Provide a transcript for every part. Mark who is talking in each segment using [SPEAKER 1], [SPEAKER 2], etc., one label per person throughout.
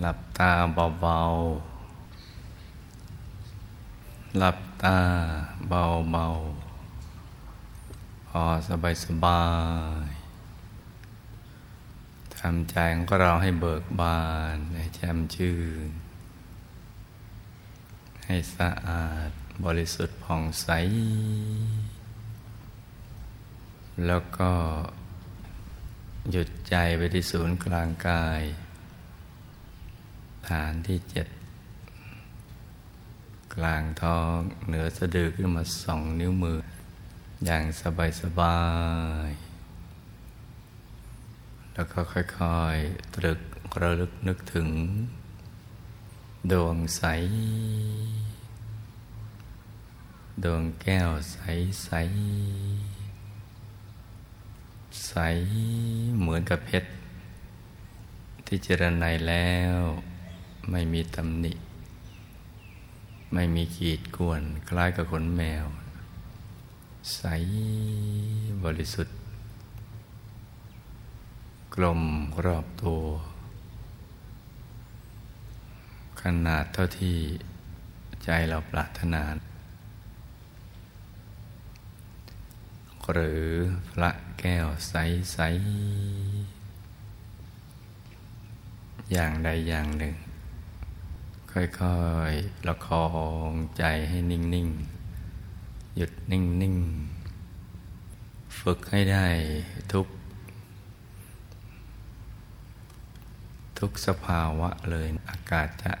[SPEAKER 1] หลับตาเบาๆ หลับตาเบาๆ พอสบายสบายทำใจของเราให้เบิกบาน ให้แจ่มชื่น ให้สะอาดบริสุทธิ์ผ่องใส แล้วก็หยุดใจไปที่ศูนย์กลางกาย ฐานที่เจ็ดกลางท้องเหนือสะดือขึ้นมาสองนิ้วมือ อย่างสบายสบาย แล้วก็ค่อยๆ ตรึกระลึกนึกถึง ดวงใส ดวงแก้วใสใส ใสเหมือนกับเพชรที่เจรไนแล้ว ไม่มีตำหนิ ไม่มีขีดกวน คล้ายกับขนแมว ใสบริสุทธิ์ กลมรอบตัว ขนาดเท่าที่ใจเราปรารถนา หรือพระแก้วใสๆอย่างใดอย่างหนึ่ง ค่อยๆประคองใจให้นิ่ง ๆ หยุดนิ่ง ๆ ฝึกให้ได้ทุก ทุกสภาวะเลยอากาศจะ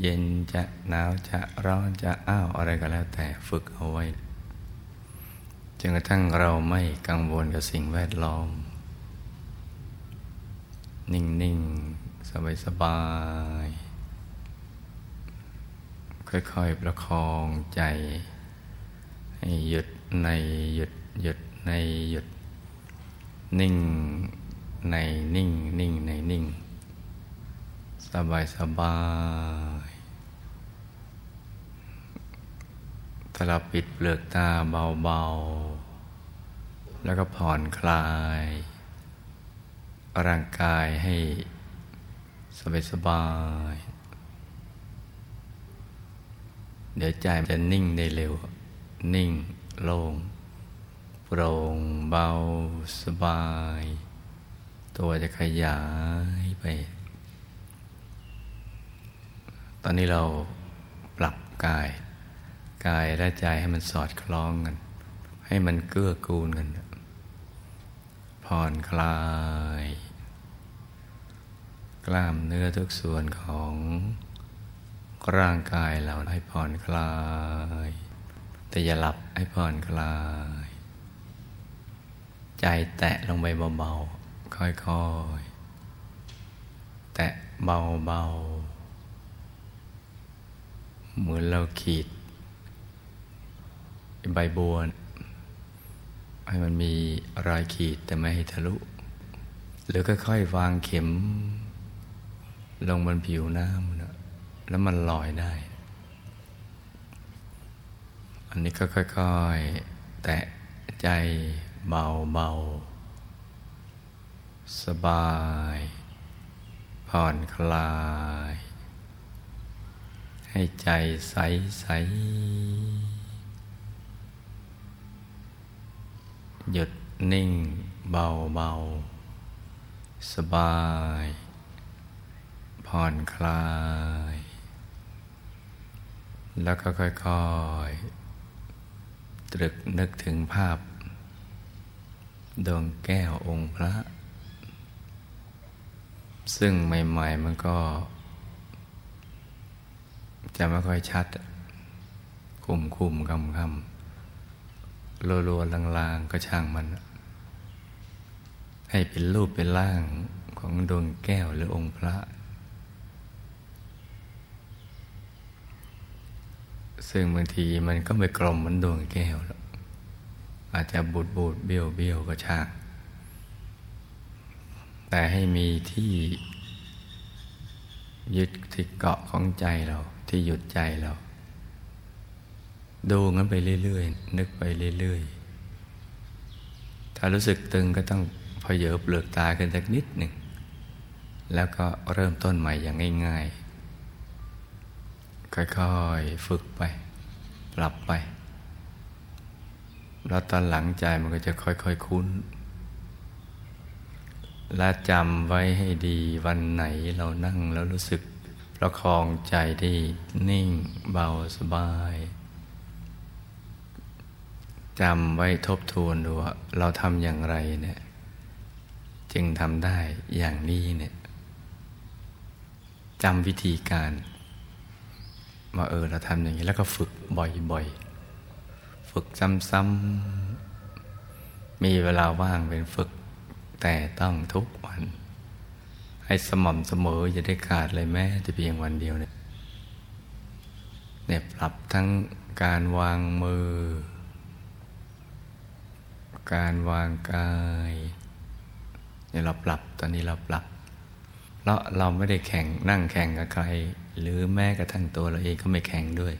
[SPEAKER 1] เย็นจะหนาวจะร้อนจะอ้าวอะไรก็แล้วแต่ฝึกเอาไว้จนกระทั่งเราไม่กังวลกับสิ่งแวดล้อม นิ่ง ๆ สบาย ๆ ค่อย ๆ ประคองใจ ให้หยุดในหยุดหยุดในหยุด นิ่งในนิ่งนิ่งในนิ่ง สบายสบายถ้าเราปิดเปลือกตาเบา ๆ แล้วก็ผ่อนคลาย ร่างกายให้สบายสบาย เดี๋ยวใจจะนิ่งได้เร็ว นิ่งโล่งโปร่งเบาสบาย ตัวจะขยายไป ตอนนี้เราปรับกาย กายและใจให้มันสอดคล้องกัน ให้มันเกื้อกูลกันผ่อนคลาย กล้ามเนื้อทุกส่วนของ ร่างกายเราให้ผ่อนคลาย แต่อย่าหลับให้ผ่อนคลาย ใจแตะลงไปเบาๆ ค่อยๆ แตะเบาๆ เหมือนเราขีด ใบบัวให้มันมีรอยขีดแต่ไม่ให้ทะลุ หรือค่อยๆวางเข็ม ลงบนผิวน้ำนะ แล้วมันลอยได้ อันนี้ก็ค่อยๆ แตะใจเบาๆ สบาย ผ่อนคลาย ให้ใจใสๆหยุดนิ่งเบาเบาสบาย ผ่อนคลาย แล้วก็ค่อยๆ ตรึกนึกถึงภาพ ดวงแก้วองค์พระ ซึ่งใหม่ ๆ มันก็ จะไม่ค่อยชัด คุมคุมคำคำรัวๆลางๆ ก็ช่างมัน ให้เป็นรูปเป็นร่างของดวงแก้วหรือองค์พระ ซึ่งบางทีมันก็ไม่กลมเหมือนดวงแก้วหรอกอาจจะบูดบูดเบี้ยวเบี้ยวก็ช่างแต่ให้มีที่ยึดที่เกาะของใจเราที่หยุดใจเรา ดูงั้นไปเรื่อยๆ นึกไปเรื่อยๆ ถ้ารู้สึกตึงก็ต้องพอเยอเปลือกตากันสักนิดหนึ่ง แล้วก็เริ่มต้นใหม่อย่างง่าย ๆ ค่อยๆฝึกไป ปรับไป แล้วตอนหลังใจมันก็จะค่อยๆคุ้น และจำไว้ให้ดีวันไหนเรานั่งแล้วรู้สึกประคองใจได้นิ่งเบาสบายจำไว้ทบทวนดูว่าเราทำอย่างไรเนี่ย จึงทำได้อย่างนี้เนี่ยจำวิธีการ ว่าเออเราทำอย่างนี้แล้วก็ฝึกบ่อยๆ ฝึกซ้ำๆ มีเวลาว่างเป็นฝึก แต่ต้องทุกวัน ให้สม่ำเสมออย่าได้ขาดเลยแม้แต่เพียงวันเดียวเนี่ยเนี่ยปรับทั้งการวางมือ การวางกายเนี่ยเราปรับตอนนี้เราปรับ เพราะเราไม่ได้แข่งนั่งแข่งกับใคร หรือแม้กระทั่งตัวเราเองก็ไม่แข่งด้วย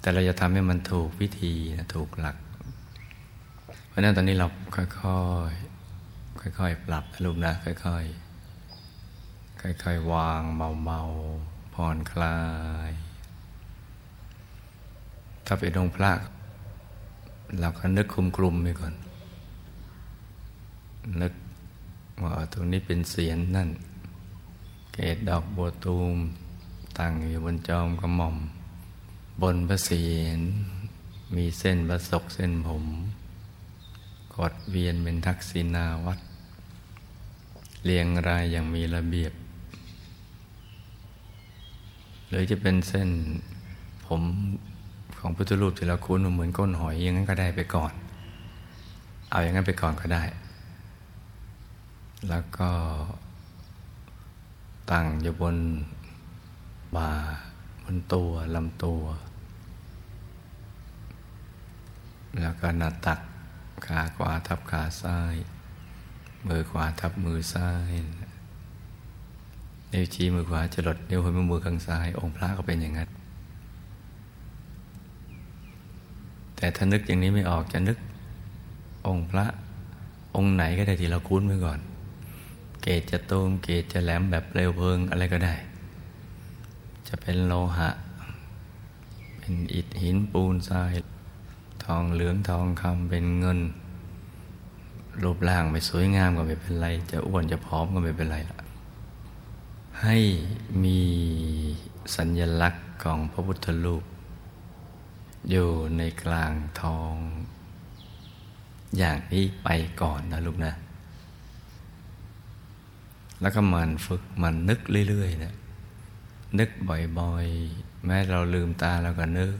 [SPEAKER 1] แต่เราจะทำให้มันถูกวิธีถูกหลัก เพราะนั้นตอนนี้เราค่อยๆค่อยๆปรับลูกนะค่อยๆค่อยๆวางเบาๆผ่อนคลาย ถ้าเป็นองค์พระเราก็นึกคุมกลุ่มไปก่อนนึกว่าตรงนี้เป็นเสียนนั่น เกตดอกบัวตูมตั้งอยู่บนจอมกระหม่อม บนพระเศียรมีเส้นประศกเส้นผม กดเวียนเป็นทักษิณาวัดเรียงรายอย่างมีระเบียบ หรือจะเป็นเส้นผมของพุทธรูปที่เราคุ้นเหมือนก้นหอยอย่างนั้นก็ได้ไปก่อน เอาอย่างนั้นไปก่อนก็ได้ แล้วก็ ตั้งอยู่บนบ่าบนตัวลำตัว แล้วก็หน้าตักขาขวาทับขาซ้าย มือขวาทับมือซ้ายนิ้วชี้มือขวาจะหลดนิ้วหัวมือข้างซ้าย องค์พระก็เป็นอย่างนั้น แต่ถ้านึกอย่างนี้ไม่ออกจะนึก องค์พระองค์ไหนก็ได้ที่เราคุ้นไว้ก่อน กตจะตูมเกตจะแหลมแบบเปลวเพลิงอะไรก็ได้ จะเป็นโลหะ เป็นอิฐหินปูนทราย ทองเหลืองทองคำเป็นเงิน รูปร่างไม่สวยงามก็ไม่เป็นไร จะอ้วนจะผอมก็ไม่เป็นไรละให้มีสัญญลักษณ์ของพระพุทธรูป อยู่ในกลางทอง อย่างนี้ไปก่อนนะลูกนะ แล้วก็มันฝึกมันนึกเรื่อยๆนะนึกบ่อยๆ แม้เราลืมตาเราก็นึก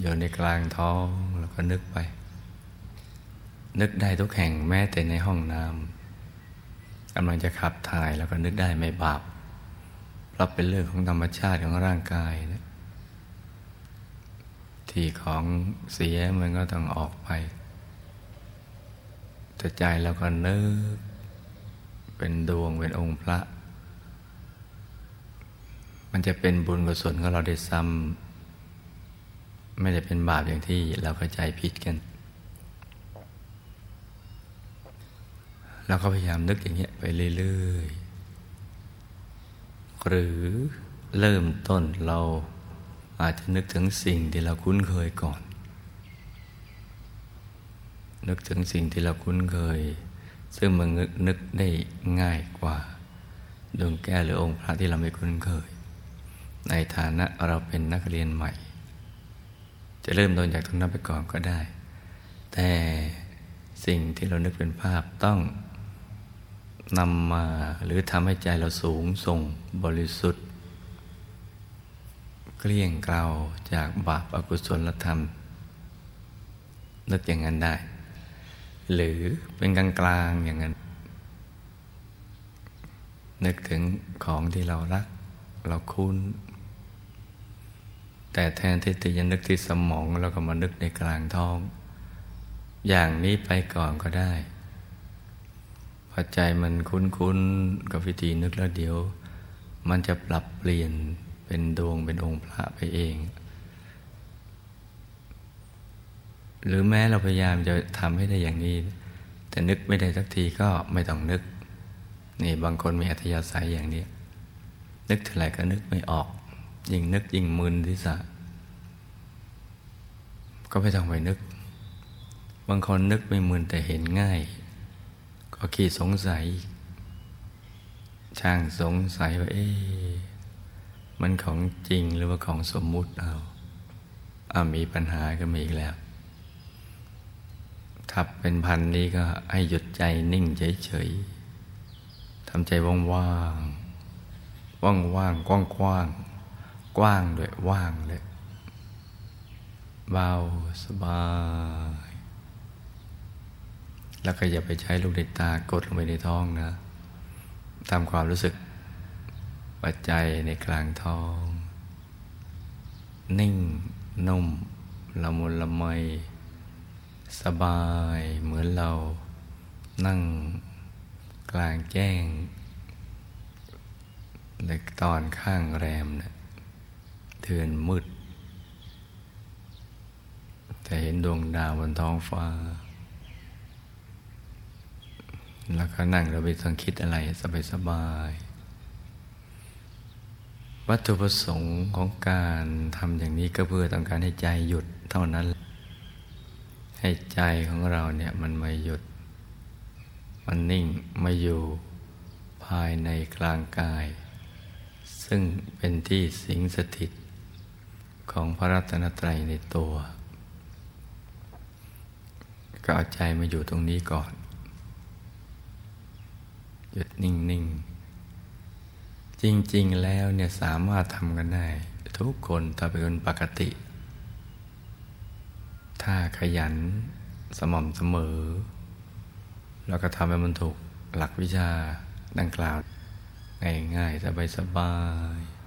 [SPEAKER 1] อยู่ในกลางท้องเราก็นึกไป นึกได้ทุกแห่งแม้แต่ในห้องน้ำกำลังจะขับถ่ายแล้วก็นึกได้ไม่บาปเพราะเป็นเรื่องของธรรมชาติของร่างกายนะที่ของเสียมันก็ต้องออกไปแต่ใจเราก็นึก เป็นดวงเป็นองค์พระ มันจะเป็นบุญกุศลของเราได้ซ้ำไม่ได้เป็นบาปอย่างที่เราเข้าใจผิดกันเราก็พยายามนึกอย่างเงี้ยไปเรื่อยๆ หรือเริ่มต้นเราอาจจะนึกถึงสิ่งที่เราคุ้นเคยก่อน นึกถึงสิ่งที่เราคุ้นเคย ซึ่งมันนึกได้ง่ายกว่าดวงแก้วหรือองค์พระที่เราไม่คุ้นเคย ในฐานะเราเป็นนักเรียนใหม่ จะเริ่มต้นจากตรงนั้นไปก่อนก็ได้ แต่สิ่งที่เรานึกเป็นภาพต้องนำมาหรือทำให้ใจเราสูงส่งบริสุทธิ์ เกลี้ยงเกลาจากบาปอากุศลธรรม นึกอย่างนั้นได้ หรือเป็นกลางกลางอย่างนั้น นึกถึงของที่เรารัก เราคุ้น แต่แทนที่จะนึกที่สมองเราก็มานึกในกลางท้อง อย่างนี้ไปก่อนก็ได้พอใจมันคุ้นๆกับวิธีนึกแล้วเดี๋ยว มันจะปรับเปลี่ยนเป็นดวงเป็นองค์พระไปเอง หรือแม้เราพยายามจะทำให้ได้อย่างนี้ แต่นึกไม่ได้สักทีก็ไม่ต้องนึก นี่บางคนมีอัธยาศัยอย่างนี้ นึกเท่าไรก็นึกไม่ออก ยิ่งนึกยิ่งมึนที่สะก็ไม่ต้องไปนึก บางคนนึกไม่มึนแต่เห็นง่าย ก็ขี้สงสัย ช่างสงสัยว่าเอ๊ะมันของจริงหรือว่าของสมมุติเอาอามีปัญหาก็มีอีกแล้ว ถ้าเป็นพันนี้ก็ให้หยุดใจนิ่งเฉยๆทำใจว่างๆ ว่างๆ กว้างๆกว้างด้วยว่างเลยเบาสบาย แล้วก็อย่าไปใช้ลูกในตากดลงไปในท้องนะทำความรู้สึกปัจจัยในกลางท้อง นิ่งนุ่มละมุนละไม สบายเหมือนเรานั่งกลางแจ้งในตอนข้างแรมเนะี่ยเถือนมืด แต่เห็นดวงดาวบนท้องฟ้า แล้วก็นั่งเราไปต้องคิดอะไรสบายสบายวัตถุประสงค์ของการทำอย่างนี้ก็เพื่อต้องการให้ใจหยุดเท่านั้น ให้ใจของเราเนี่ยมันไม่หยุด มันนิ่งมาอยู่ภายในกลางกาย ซึ่งเป็นที่สิงสถิตของพระรัตนตรัยในตัว ก็เอาใจมาอยู่ตรงนี้ก่อน หยุดนิ่งๆจริง ๆ แล้วเนี่ยสามารถทำกันได้ ทุกคนถ้าเป็นคนปกติ ถ้าขยันสม่ำเสมอ แล้วก็ทำให้มันถูกหลักวิชาดังกล่าว ง่ายๆ สบายๆ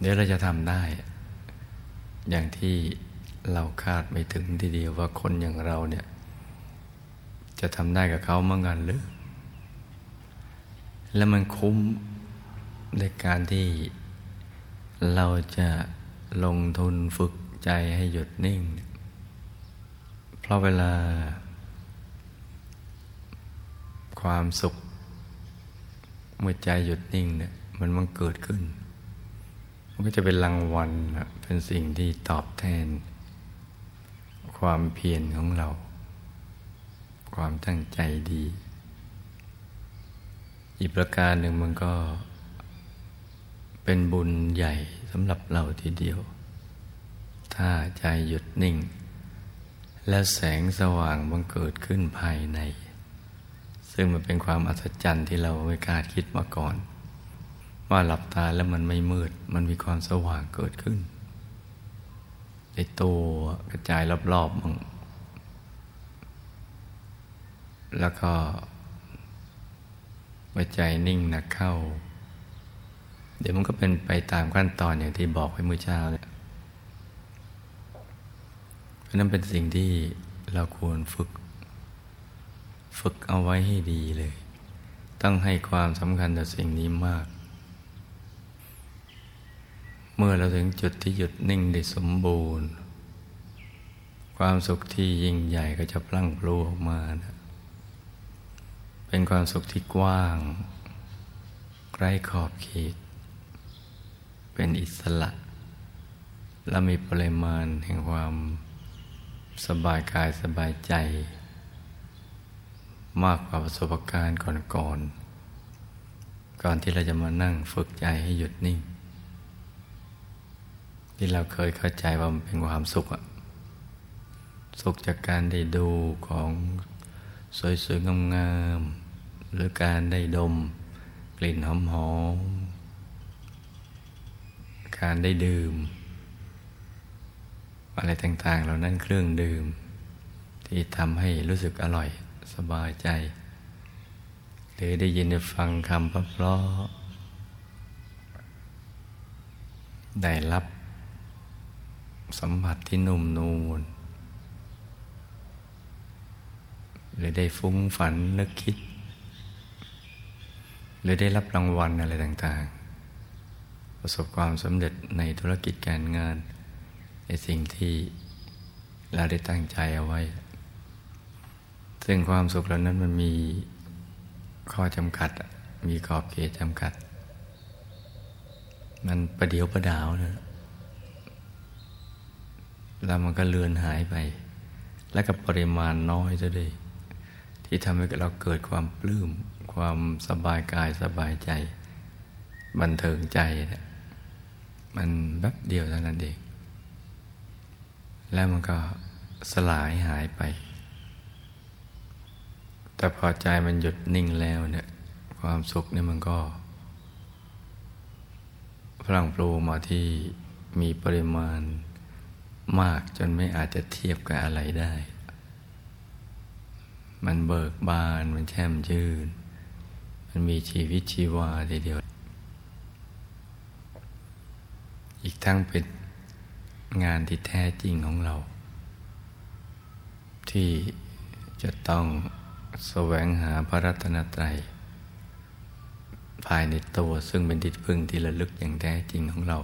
[SPEAKER 1] เดี๋ยวเราจะทำได้ อย่างที่เราคาดไม่ถึงทีเดียวว่าคนอย่างเราเนี่ย จะทำได้กับเขาเมื่อกันหรือ แล้วมันคุ้มในการที่เราจะลงทุนฝึก ใจให้หยุดนิ่ง เพราะเวลา ความสุข เมื่อใจหยุดนิ่งเนี่ยมันมันเกิดขึ้น มันก็จะเป็นรางวัลเป็นสิ่งที่ตอบแทน ความเพียรของเรา ความตั้งใจดี อีกประการหนึ่งมันก็เป็นบุญใหญ่สำหรับเราทีเดียว ถ้าใจหยุดนิ่ง และแสงสว่างบังเกิดขึ้นภายใน ซึ่งมันเป็นความอัศจรรย์ที่เราไม่คาดคิดมาก่อน ว่าหลับตาแล้วมันไม่มืด มันมีความสว่างเกิดขึ้นในตัวกระจายรอบๆมังแล้วก็เมื่อใจนิ่งนะเข้า เดี๋ยวมันก็เป็นไปตามขั้นตอนอย่างที่บอกไว้เมื่อเช้าเนี่ยเพราะ นั้นเป็นสิ่งที่เราควรฝึก ฝึกเอาไว้ให้ดีเลย ต้องให้ความสำคัญต่อสิ่งนี้มาก เมื่อเราถึงจุดที่หยุดนิ่งได้สมบูรณ์ ความสุขที่ยิ่งใหญ่ก็จะพลั่งพลูออกมานะเป็นความสุขที่กว้างไร้ขอบเขต เป็นอิสระ และมีปริมาณแห่งความ สบายกายสบายใจ มากกว่าประสบการณ์ก่อนๆกก่อนที่เราจะมานั่งฝึกใจให้หยุดนิ่ง ที่เราเคยเข้าใจว่ามันเป็นความสุขอะสุขจากการได้ดูของสวยๆงามๆหรือการได้ดม กลิ่นหอมหอมการได้ดื่ม อะไรต่างๆ เหล่านั้นเครื่องดื่ม ที่ทำให้รู้สึกอร่อยสบายใจ หรือได้ยินได้ฟังคำเพราะได้รับสัมผัสที่นุ่มนูนหรือได้ฟุ้งฝันนึกคิด หรือได้รับรางวัลอะไรต่าง ๆ ประสบความสำเร็จในธุรกิจการงาน ในสิ่งที่เราได้ตั้งใจเอาไว้ ซึ่งความสุขเหล่านั้นมันมีข้อจำกัด มีขอบเขตจำกัด มันประเดียวประดาวเนะแล้วมันก็เลือนหายไป และกับปริมาณน้อยจะด้ที่ทำให้เราเกิดความปลื้ม ความสบายกายสบายใจ บันเทิงใจนะมันแป๊บเดียวเท่านั้นเอง แล้วมันก็สลายหายไป แต่พอใจมันหยุดนิ่งแล้วเนี่ยความสุขเนี่ยมันก็พลังปลูมาที่มีปริมาณมากจนไม่อาจจะเทียบกับอะไรได้ มันเบิกบาน มันแช่มชื่น มันมีชีวิตชีวาทีเดียว อีกทั้งเป็น งานที่แท้จริงของเรา ที่จะต้องแสวงหาพระรัตนตรัย ภายในตัวซึ่งเป็นทิศพึ่งที่ระลึกอย่างแท้จริงของเรา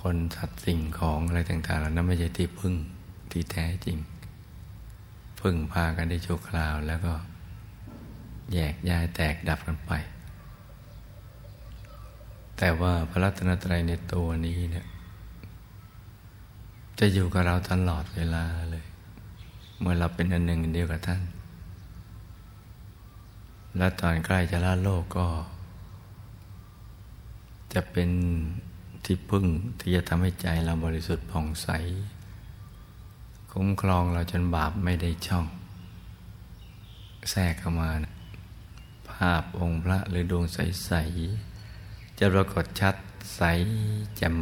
[SPEAKER 1] คนสัตว์สิ่งของอะไรต่างๆเหล่านั้นไม่ใช่ที่พึ่งที่แท้จริง พึ่งพากันได้ชั่วคราวแล้วก็แยกย้ายแตกดับกันไป แต่ว่าพระรัตนตรัยในตัวนี้เนี่ย จะอยู่กับเราตลอดเวลาเลย เมื่อเราเป็นอันหนึ่งเดียวกับท่าน และตอนใกล้จะละโลกก็ จะเป็นที่พึ่งที่จะทำให้ใจเราบริสุทธิ์ผ่องใส คุ้มครองเราจนบาปไม่ได้ช่อง แทรกเข้ามานะภาพองค์พระหรือดวงใส ๆ จะปรากฏชัดใสแจ่ม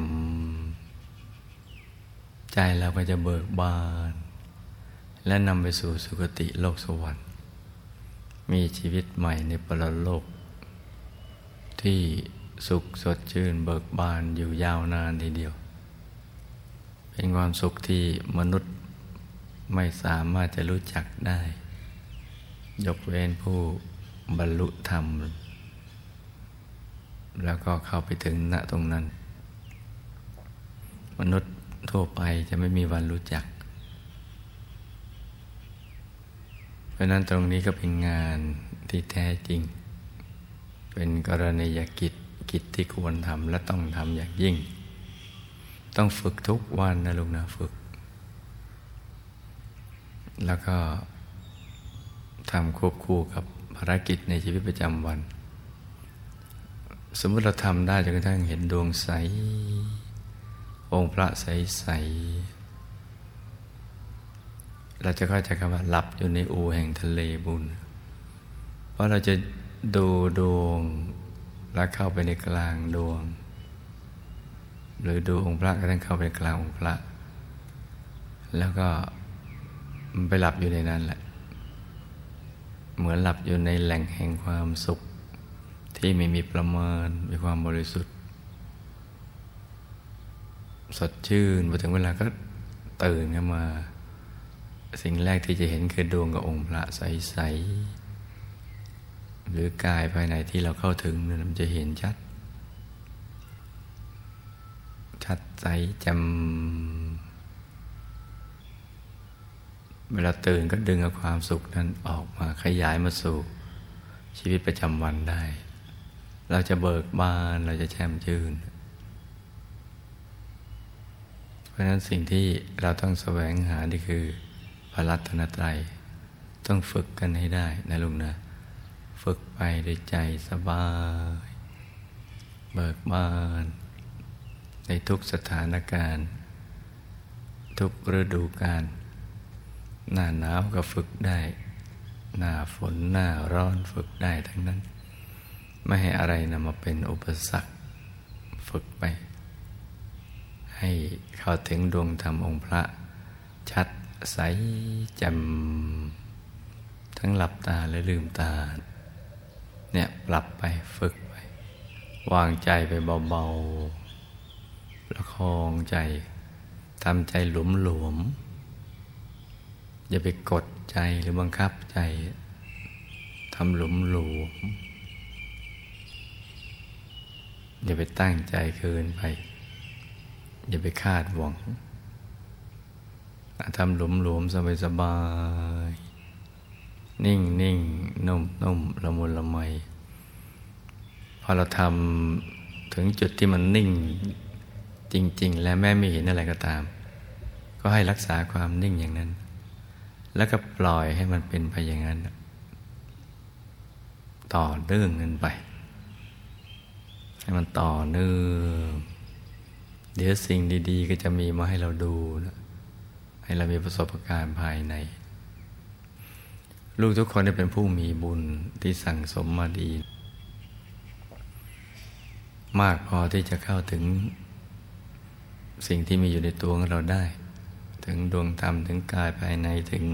[SPEAKER 1] ใจเราก็จะเบิกบาน และนำไปสู่สุคติโลกสวรรค์ มีชีวิตใหม่ในปรโลก ที่สุขสดชื่นเบิกบานอยู่ยาวนานทีเดียว เป็นความสุขที่มนุษย์ไม่สามารถจะรู้จักได้ ยกเว้นผู้บรรลุธรรม แล้วก็เข้าไปถึงณตรงนั้น มนุษย์ ทั่วไปจะไม่มีวันรู้จัก เพราะนั้นตรงนี้ก็เป็นงานที่แท้จริง เป็นกรณียกิจกิจที่ควรทำและต้องทำอย่างยิ่ง ต้องฝึกทุกวันนะลูกนะฝึก แล้วก็ทำควบคู่กับภารกิจในชีวิตประจำวัน สมมติเราทำได้จนกระทั่งเห็นดวงใส องค์พระใสใสเราจะเข้าใจคำว่าหลับอยู่ในอูแห่งทะเลบุญ เพราะเราจะดูดวงแล้วเข้าไปในกลางดวง หรือดูองค์พระก็ต้องเข้าไปกลางองค์พระ แล้วก็ไปหลับอยู่ในนั้นแหละ เหมือนหลับอยู่ในแหล่งแห่งความสุข ที่ไม่มีประเมินมีความบริสุทธิ์ สดชื่นพอถึงเวลาก็ตื่นขึ้นมา สิ่งแรกที่จะเห็นคือดวงกับองค์พระใสๆหรือกายภายในที่เราเข้าถึงมันจะเห็นชัด ชัดใสจำเวลาตื่นก็ดึงเอาความสุขนั้นออกมาขยายมาสู่ชีวิตประจำวันได้ เราจะเบิกบานเราจะแช่มชื่น เพราะฉะนั้นสิ่งที่เราต้องแสวงหานี่คือพระรัตนตรัย ต้องฝึกกันให้ได้นะลุงนะ ฝึกไปด้วยใจสบาย เบิกบาน ในทุกสถานการณ์ ทุกฤดูกาลหน้าหนาวก็ฝึกได้ หน้าฝนหน้าร้อนฝึกได้ทั้งนั้น ไม่ให้อะไรนำมาเป็นอุปสรรค ฝึกไป ให้เข้าถึงดวงธรรมองค์พระ ชัดใสจำทั้งหลับตาและลืมตา เนี่ยปรับไปฝึกไป วางใจไปเบาๆประคองใจทำใจหลวมหลวมอย่าไปกดใจหรือบังคับใจทำหลวมหลวมอย่าไปตั้งใจเกินไป อย่าไปคาดหวังทำหลวมหลวมสบายสบาย นิ่งนิ่งนุ่มนุ่มละมุนละไมพอเราทำถึงจุดที่มันนิ่งจริง ๆ และแม่ไม่เห็นอะไรก็ตาม ก็ให้รักษาความนิ่งอย่างนั้น แล้วก็ปล่อยให้มันเป็นไปอย่างนั้น ต่อเนื่องกันไป ให้มันต่อเนื่อง เดี๋ยวสิ่งดีๆ ก็จะมีมาให้เราดูนะให้เรามีประสบการณ์ภายใน ลูกทุกคนได้เป็นผู้มีบุญที่สั่งสมมาดี มากพอที่จะเข้าถึง สิ่งที่มีอยู่ในตัวของเราได้ ถึงดวงธรรมถึงกายภายในถึง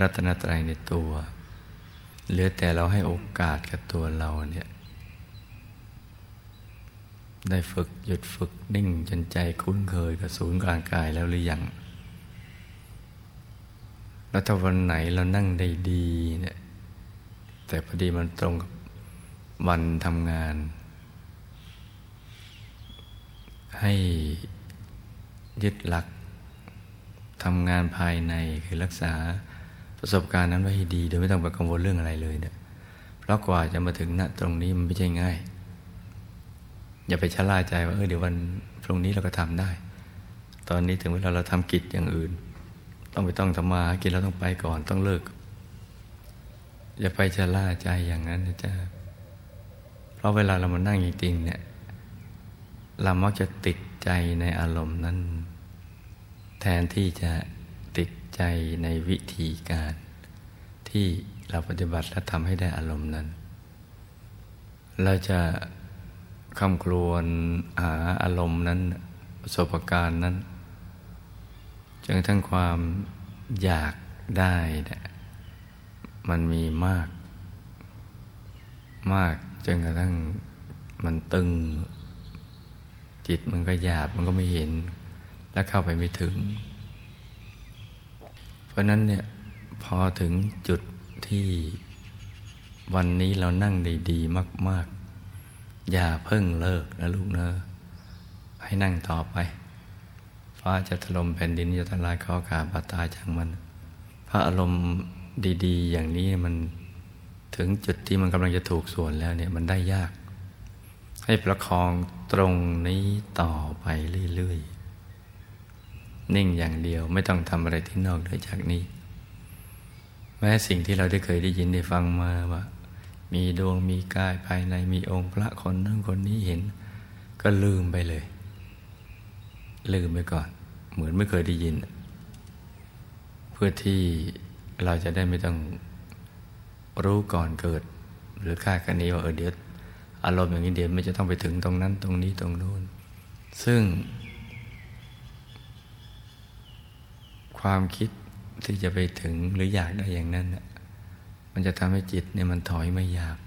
[SPEAKER 1] รัตนตรัยในตัว เหลือแต่เราให้โอกาสกับตัวเราเนี่ย ได้ฝึกหยุดฝึกนิ่งจนใจคุ้นเคยกับศูนย์กลางกายแล้วหรือยัง แล้วถ้าวันไหนเรานั่งได้ดีเนี่ยแต่พอดีมันตรงกับวันทำงาน ให้ยึดหลักทำงานภายในคือรักษาประสบการณ์นั้นไว้ให้ดี โดยไม่ต้องไปกังวลเรื่องอะไรเลยเนี่ยเพราะกว่าจะมาถึงณตรงนี้มันไม่ใช่ง่าย อย่าไปชะล่าใจว่าเออเดี๋ยววันพรุ่งนี้เราก็ทำได้ ตอนนี้ถึงเวลาเราทำกิจอย่างอื่น ต้องไปต้องทำมากินเราต้องไปก่อนต้องเลิก อย่าไปชะล่าใจอย่างนั้นนะจ๊ะเพราะเวลาเรามานั่งจริงๆเนี่ย เรามักจะติดใจในอารมณ์นั้น แทนที่จะติดใจในวิธีการ ที่เราปฏิบัติและทำให้ได้อารมณ์นั้น เราจะ คำครวนหาอารมณ์นั้นประสบการณ์นั้นจนทั้งความอยากได้เนี่ยมันมีมาก มากจนกระทั่งมันตึง จิตมันก็หยาบมันก็ไม่เห็น และเข้าไปไม่ถึง เพราะนั้นเนี่ยพอถึงจุดที่วันนี้เรานั่งได้ดีมาก อย่าเพิ่งเลิกนะลูกเนอะให้นั่งต่อไปฟ้าจะถล่มแผ่นดินจะทลายข้อขาบาตายจังมัน พระอารมณ์ดีๆ อย่างนี้มันถึงจุดที่มันกำลังจะถูกส่วนแล้วเนี่ยมันได้ยาก ให้ประคองตรงนี้ต่อไปเรื่อยๆ นิ่งอย่างเดียวไม่ต้องทำอะไรที่นอกเหนือจากนี้ แม้สิ่งที่เราได้เคยได้ยินได้ฟังมาว่า มีดวงมีกายภายในมีองค์พระคนนั้นคนนี้เห็น ก็ลืมไปเลย ลืมไปก่อน เหมือนไม่เคยได้ยิน เพื่อที่เราจะได้ไม่ต้องรู้ก่อนเกิด หรือคาดกันนี้ว่าเออเดี๋ยวอารมณ์อย่างนี้เดี๋ยวไม่จะต้องไปถึงตรงนั้นตรงนี้ตรงนู้นซึ่ง ความคิดที่จะไปถึงหรืออยากได้อย่างนั้น มันจะทำให้จิตเนี่ยมันถอยไม่ยาก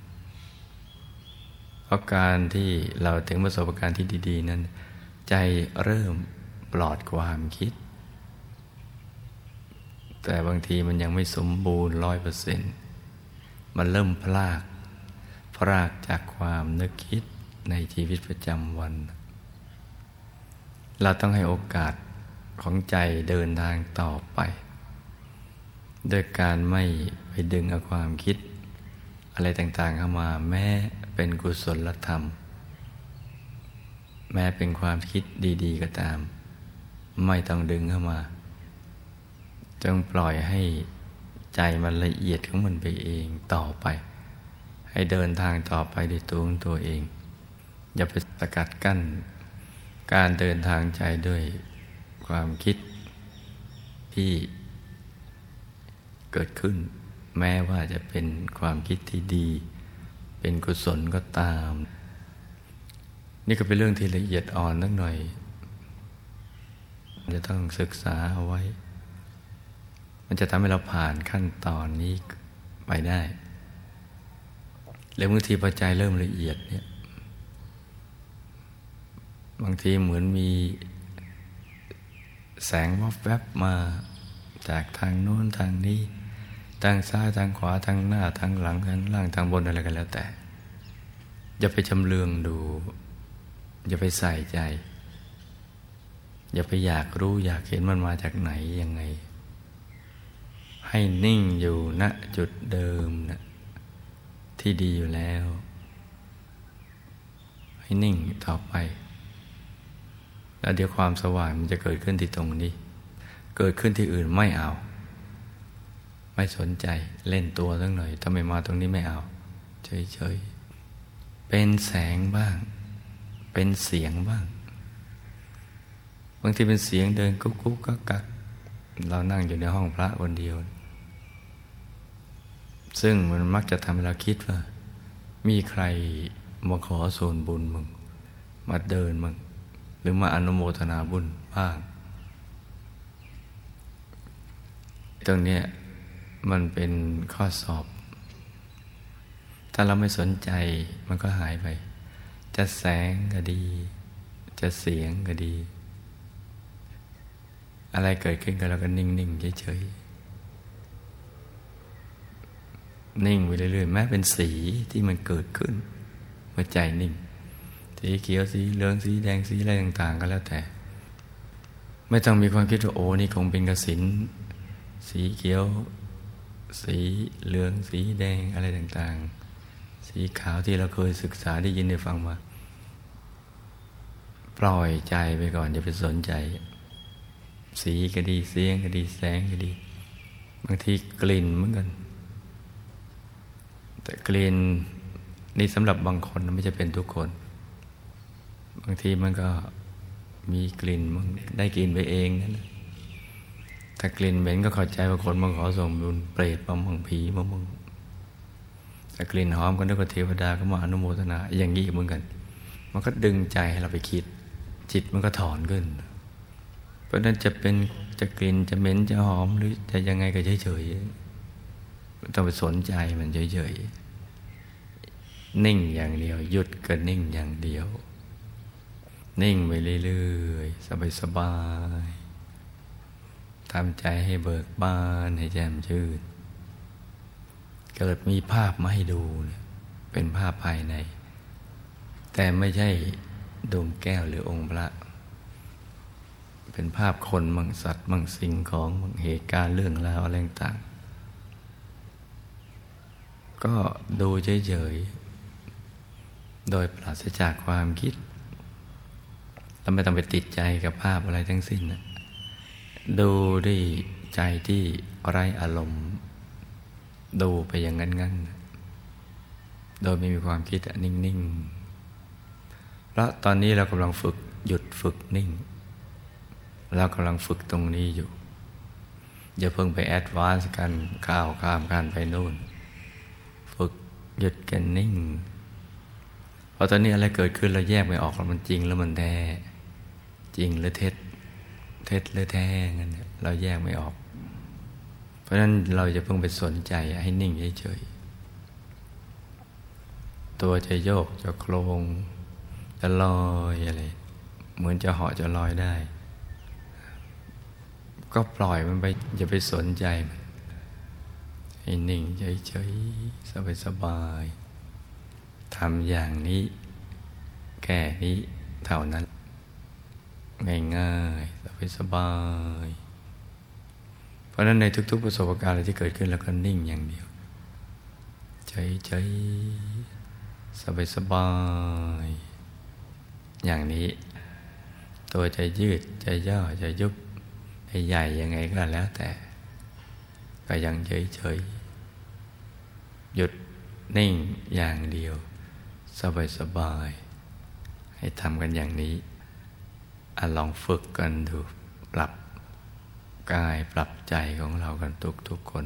[SPEAKER 1] เพราะการที่เราถึงประสบการณ์ที่ดี ๆ นั้น ใจเริ่มปลอดความคิด แต่บางทีมันยังไม่สมบูรณ์ร้อยเปอร์เซ็นต์มันเริ่มพลากพลากจากความนึกคิดในชีวิตประจำวัน เราต้องให้โอกาสของใจเดินทางต่อไปโดยการไม่ ดึงเอาความคิด อะไรต่างๆเข้ามาแม้เป็นกุศลธรรม แม้เป็นความคิดดีๆก็ตาม ไม่ต้องดึงเข้ามา จงปล่อยให้ใจมันละเอียดของมันไปเองต่อไป ให้เดินทางต่อไปด้วยตัวของตัวเอง อย่าไปสกัดกั้น การเดินทางใจด้วยความคิดที่เกิดขึ้น แม้ว่าจะเป็นความคิดที่ดี เป็นกุศลก็ตาม นี่ก็เป็นเรื่องที่ละเอียดอ่อนนักหน่อย จะต้องศึกษาเอาไว้ มันจะทำให้เราผ่านขั้นตอนนี้ไปได้ แล้วบางทีพอใจเริ่มละเอียดเนี่ย บางทีเหมือนมีแสงวับแวบมาจากทางโน้นทางนี้ ทางซ้ายทางขวาทางหน้าทางหลังทางล่างทางบนอะไรกันแล้วแต่ อย่าไปจำเลืองดู อย่าไปใส่ใจ อย่าไปอยากรู้อยากเห็นมันมาจากไหนยังไงใให้นิ่งอยู่ณจุดเดิมนะที่ดีอยู่แล้ว ให้นิ่งต่อไป แล้วเดี๋ยวความสว่างมันจะเกิดขึ้นที่ตรงนี้ เกิดขึ้นที่อื่นไม่เอา ไม่สนใจเล่นตัวสักหน่อยถ้าไมมาตรงนี้ไม่เอา เฉยๆ เป็นแสงบ้าง เป็นเสียงบ้าง บางทีเป็นเสียงเดินกุ๊กกุ๊กกักกักเรานั่งอยู่ในห้องพระคนเดียว ซึ่งมันมักจะทำให้เราคิดว่า มีใครมาขอส่วนบุญมึง มาเดินมึง หรือมาอนุโมทนาบุญบ้าง ตรงนี้ มันเป็นข้อสอบ ถ้าเราไม่สนใจมันก็หายไป จะแสงก็ดี จะเสียงก็ดี อะไรเกิดขึ้นกับเราก็นิ่งๆเฉยๆนิ่งไปเรื่อยๆแม้เป็นสีที่มันเกิดขึ้นเมื่อใจนิ่ง สีเขียวสีเหลืองสีแดงสีอะไรต่าง ๆ ก็แล้วแต่ ไม่ต้องมีความคิดว่าโอ้นี่คงเป็นกระสินสีเขียว สีเหลืองสีแดงอะไรต่างๆ สีขาวที่เราเคยศึกษาได้ยินได้ฟังมา ปล่อยใจไปก่อนอย่าไปสนใจ สีก็ดีเสียงก็ดีแสงก็ดี บางทีกลิ่นเหมือนกัน แต่กลิ่นนี่สำหรับบางคนไม่จะเป็นทุกคน บางทีมันก็มีกลิ่นมันได้กลิ่นไปเองนั่น ถ้ากลิ่นเหม็นก็เข้าใจว่าคนมาขอส่งบุญเปรตมามังผีมามึงแต่กลิ่นหอมก็นึกว่าเทวดาก็มาอนุโมทนา อย่างนี้เหมือนกัน มันก็ดึงใจให้เราไปคิด จิตมันก็ถอนขึ้น เพราะนั้นจะเป็นจะกลิ่นจะเหม็นจะหอมหรือจะยังไงก็เฉยๆไม่ต้องไปสนใจมันเฉยๆนิ่งอย่างเดียว หยุดก็นิ่งอย่างเดียว นิ่งไปเรื่อยๆสบายๆ ทำใจให้เบิกบานให้แจ่มชื่น เกิดมีภาพมาให้ดูเป็นภาพภายใน แต่ไม่ใช่ดวงแก้วหรือองค์พระ เป็นภาพคนมังสัตว์มังสิ่งของมังเหตุการณ์เรื่องราวอะไรต่างก็ดูเฉยๆ โดยปราศจากความคิดเราไม่ต้องไปติดใจกับภาพอะไรทั้งสิ้นนะ ดูด้วยใจที่ไร้อารมณ์ ดูไปอย่างงั้นๆ โดยไม่มีความคิดนิ่งๆ เพราะตอนนี้เรากำลังฝึกหยุดฝึกนิ่ง เรากำลังฝึกตรงนี้อยู่ อย่าเพิ่งไปแอดวานซ์กันข้าวข้ามกันไปนู่น ฝึกหยุดกันนิ่งพอตอนนี้อะไรเกิดขึ้นเราแยกไม่ออกว่ามันจริงแล้วมันแท้จริงหรือเท็จ เท็จหรือแท้งั้นเราแยกไม่ออก เพราะฉะนั้นเราจะเพิ่งไปสนใจให้นิ่งเฉยๆตัวจะโยกจะโครงจะลอยอะไรเหมือนจะเหาะจะลอยได้ ก็ปล่อยมันไปอย่าไปสนใจมันให้นิ่งเฉยๆสบายๆทำอย่างนี้ แค่นี้เท่านั้น ง่ายๆสบายๆเพราะนั้นในทุก ๆ ประสบการณ์อะไรที่เกิดขึ้นแล้วก็นิ่งอย่างเดียวเฉยๆสบายๆอย่างนี้ ตัวจะยืดจะย่อจะยุบใหญ่ยังไงก็แล้วแต่ ก็ยังเฉยเฉยหยุดนิ่งอย่างเดียว สบายสบายให้ทำกันอย่างนี้ อลองฝึกกันดูปรับกายปรับใจของเรากันทุกทุกคน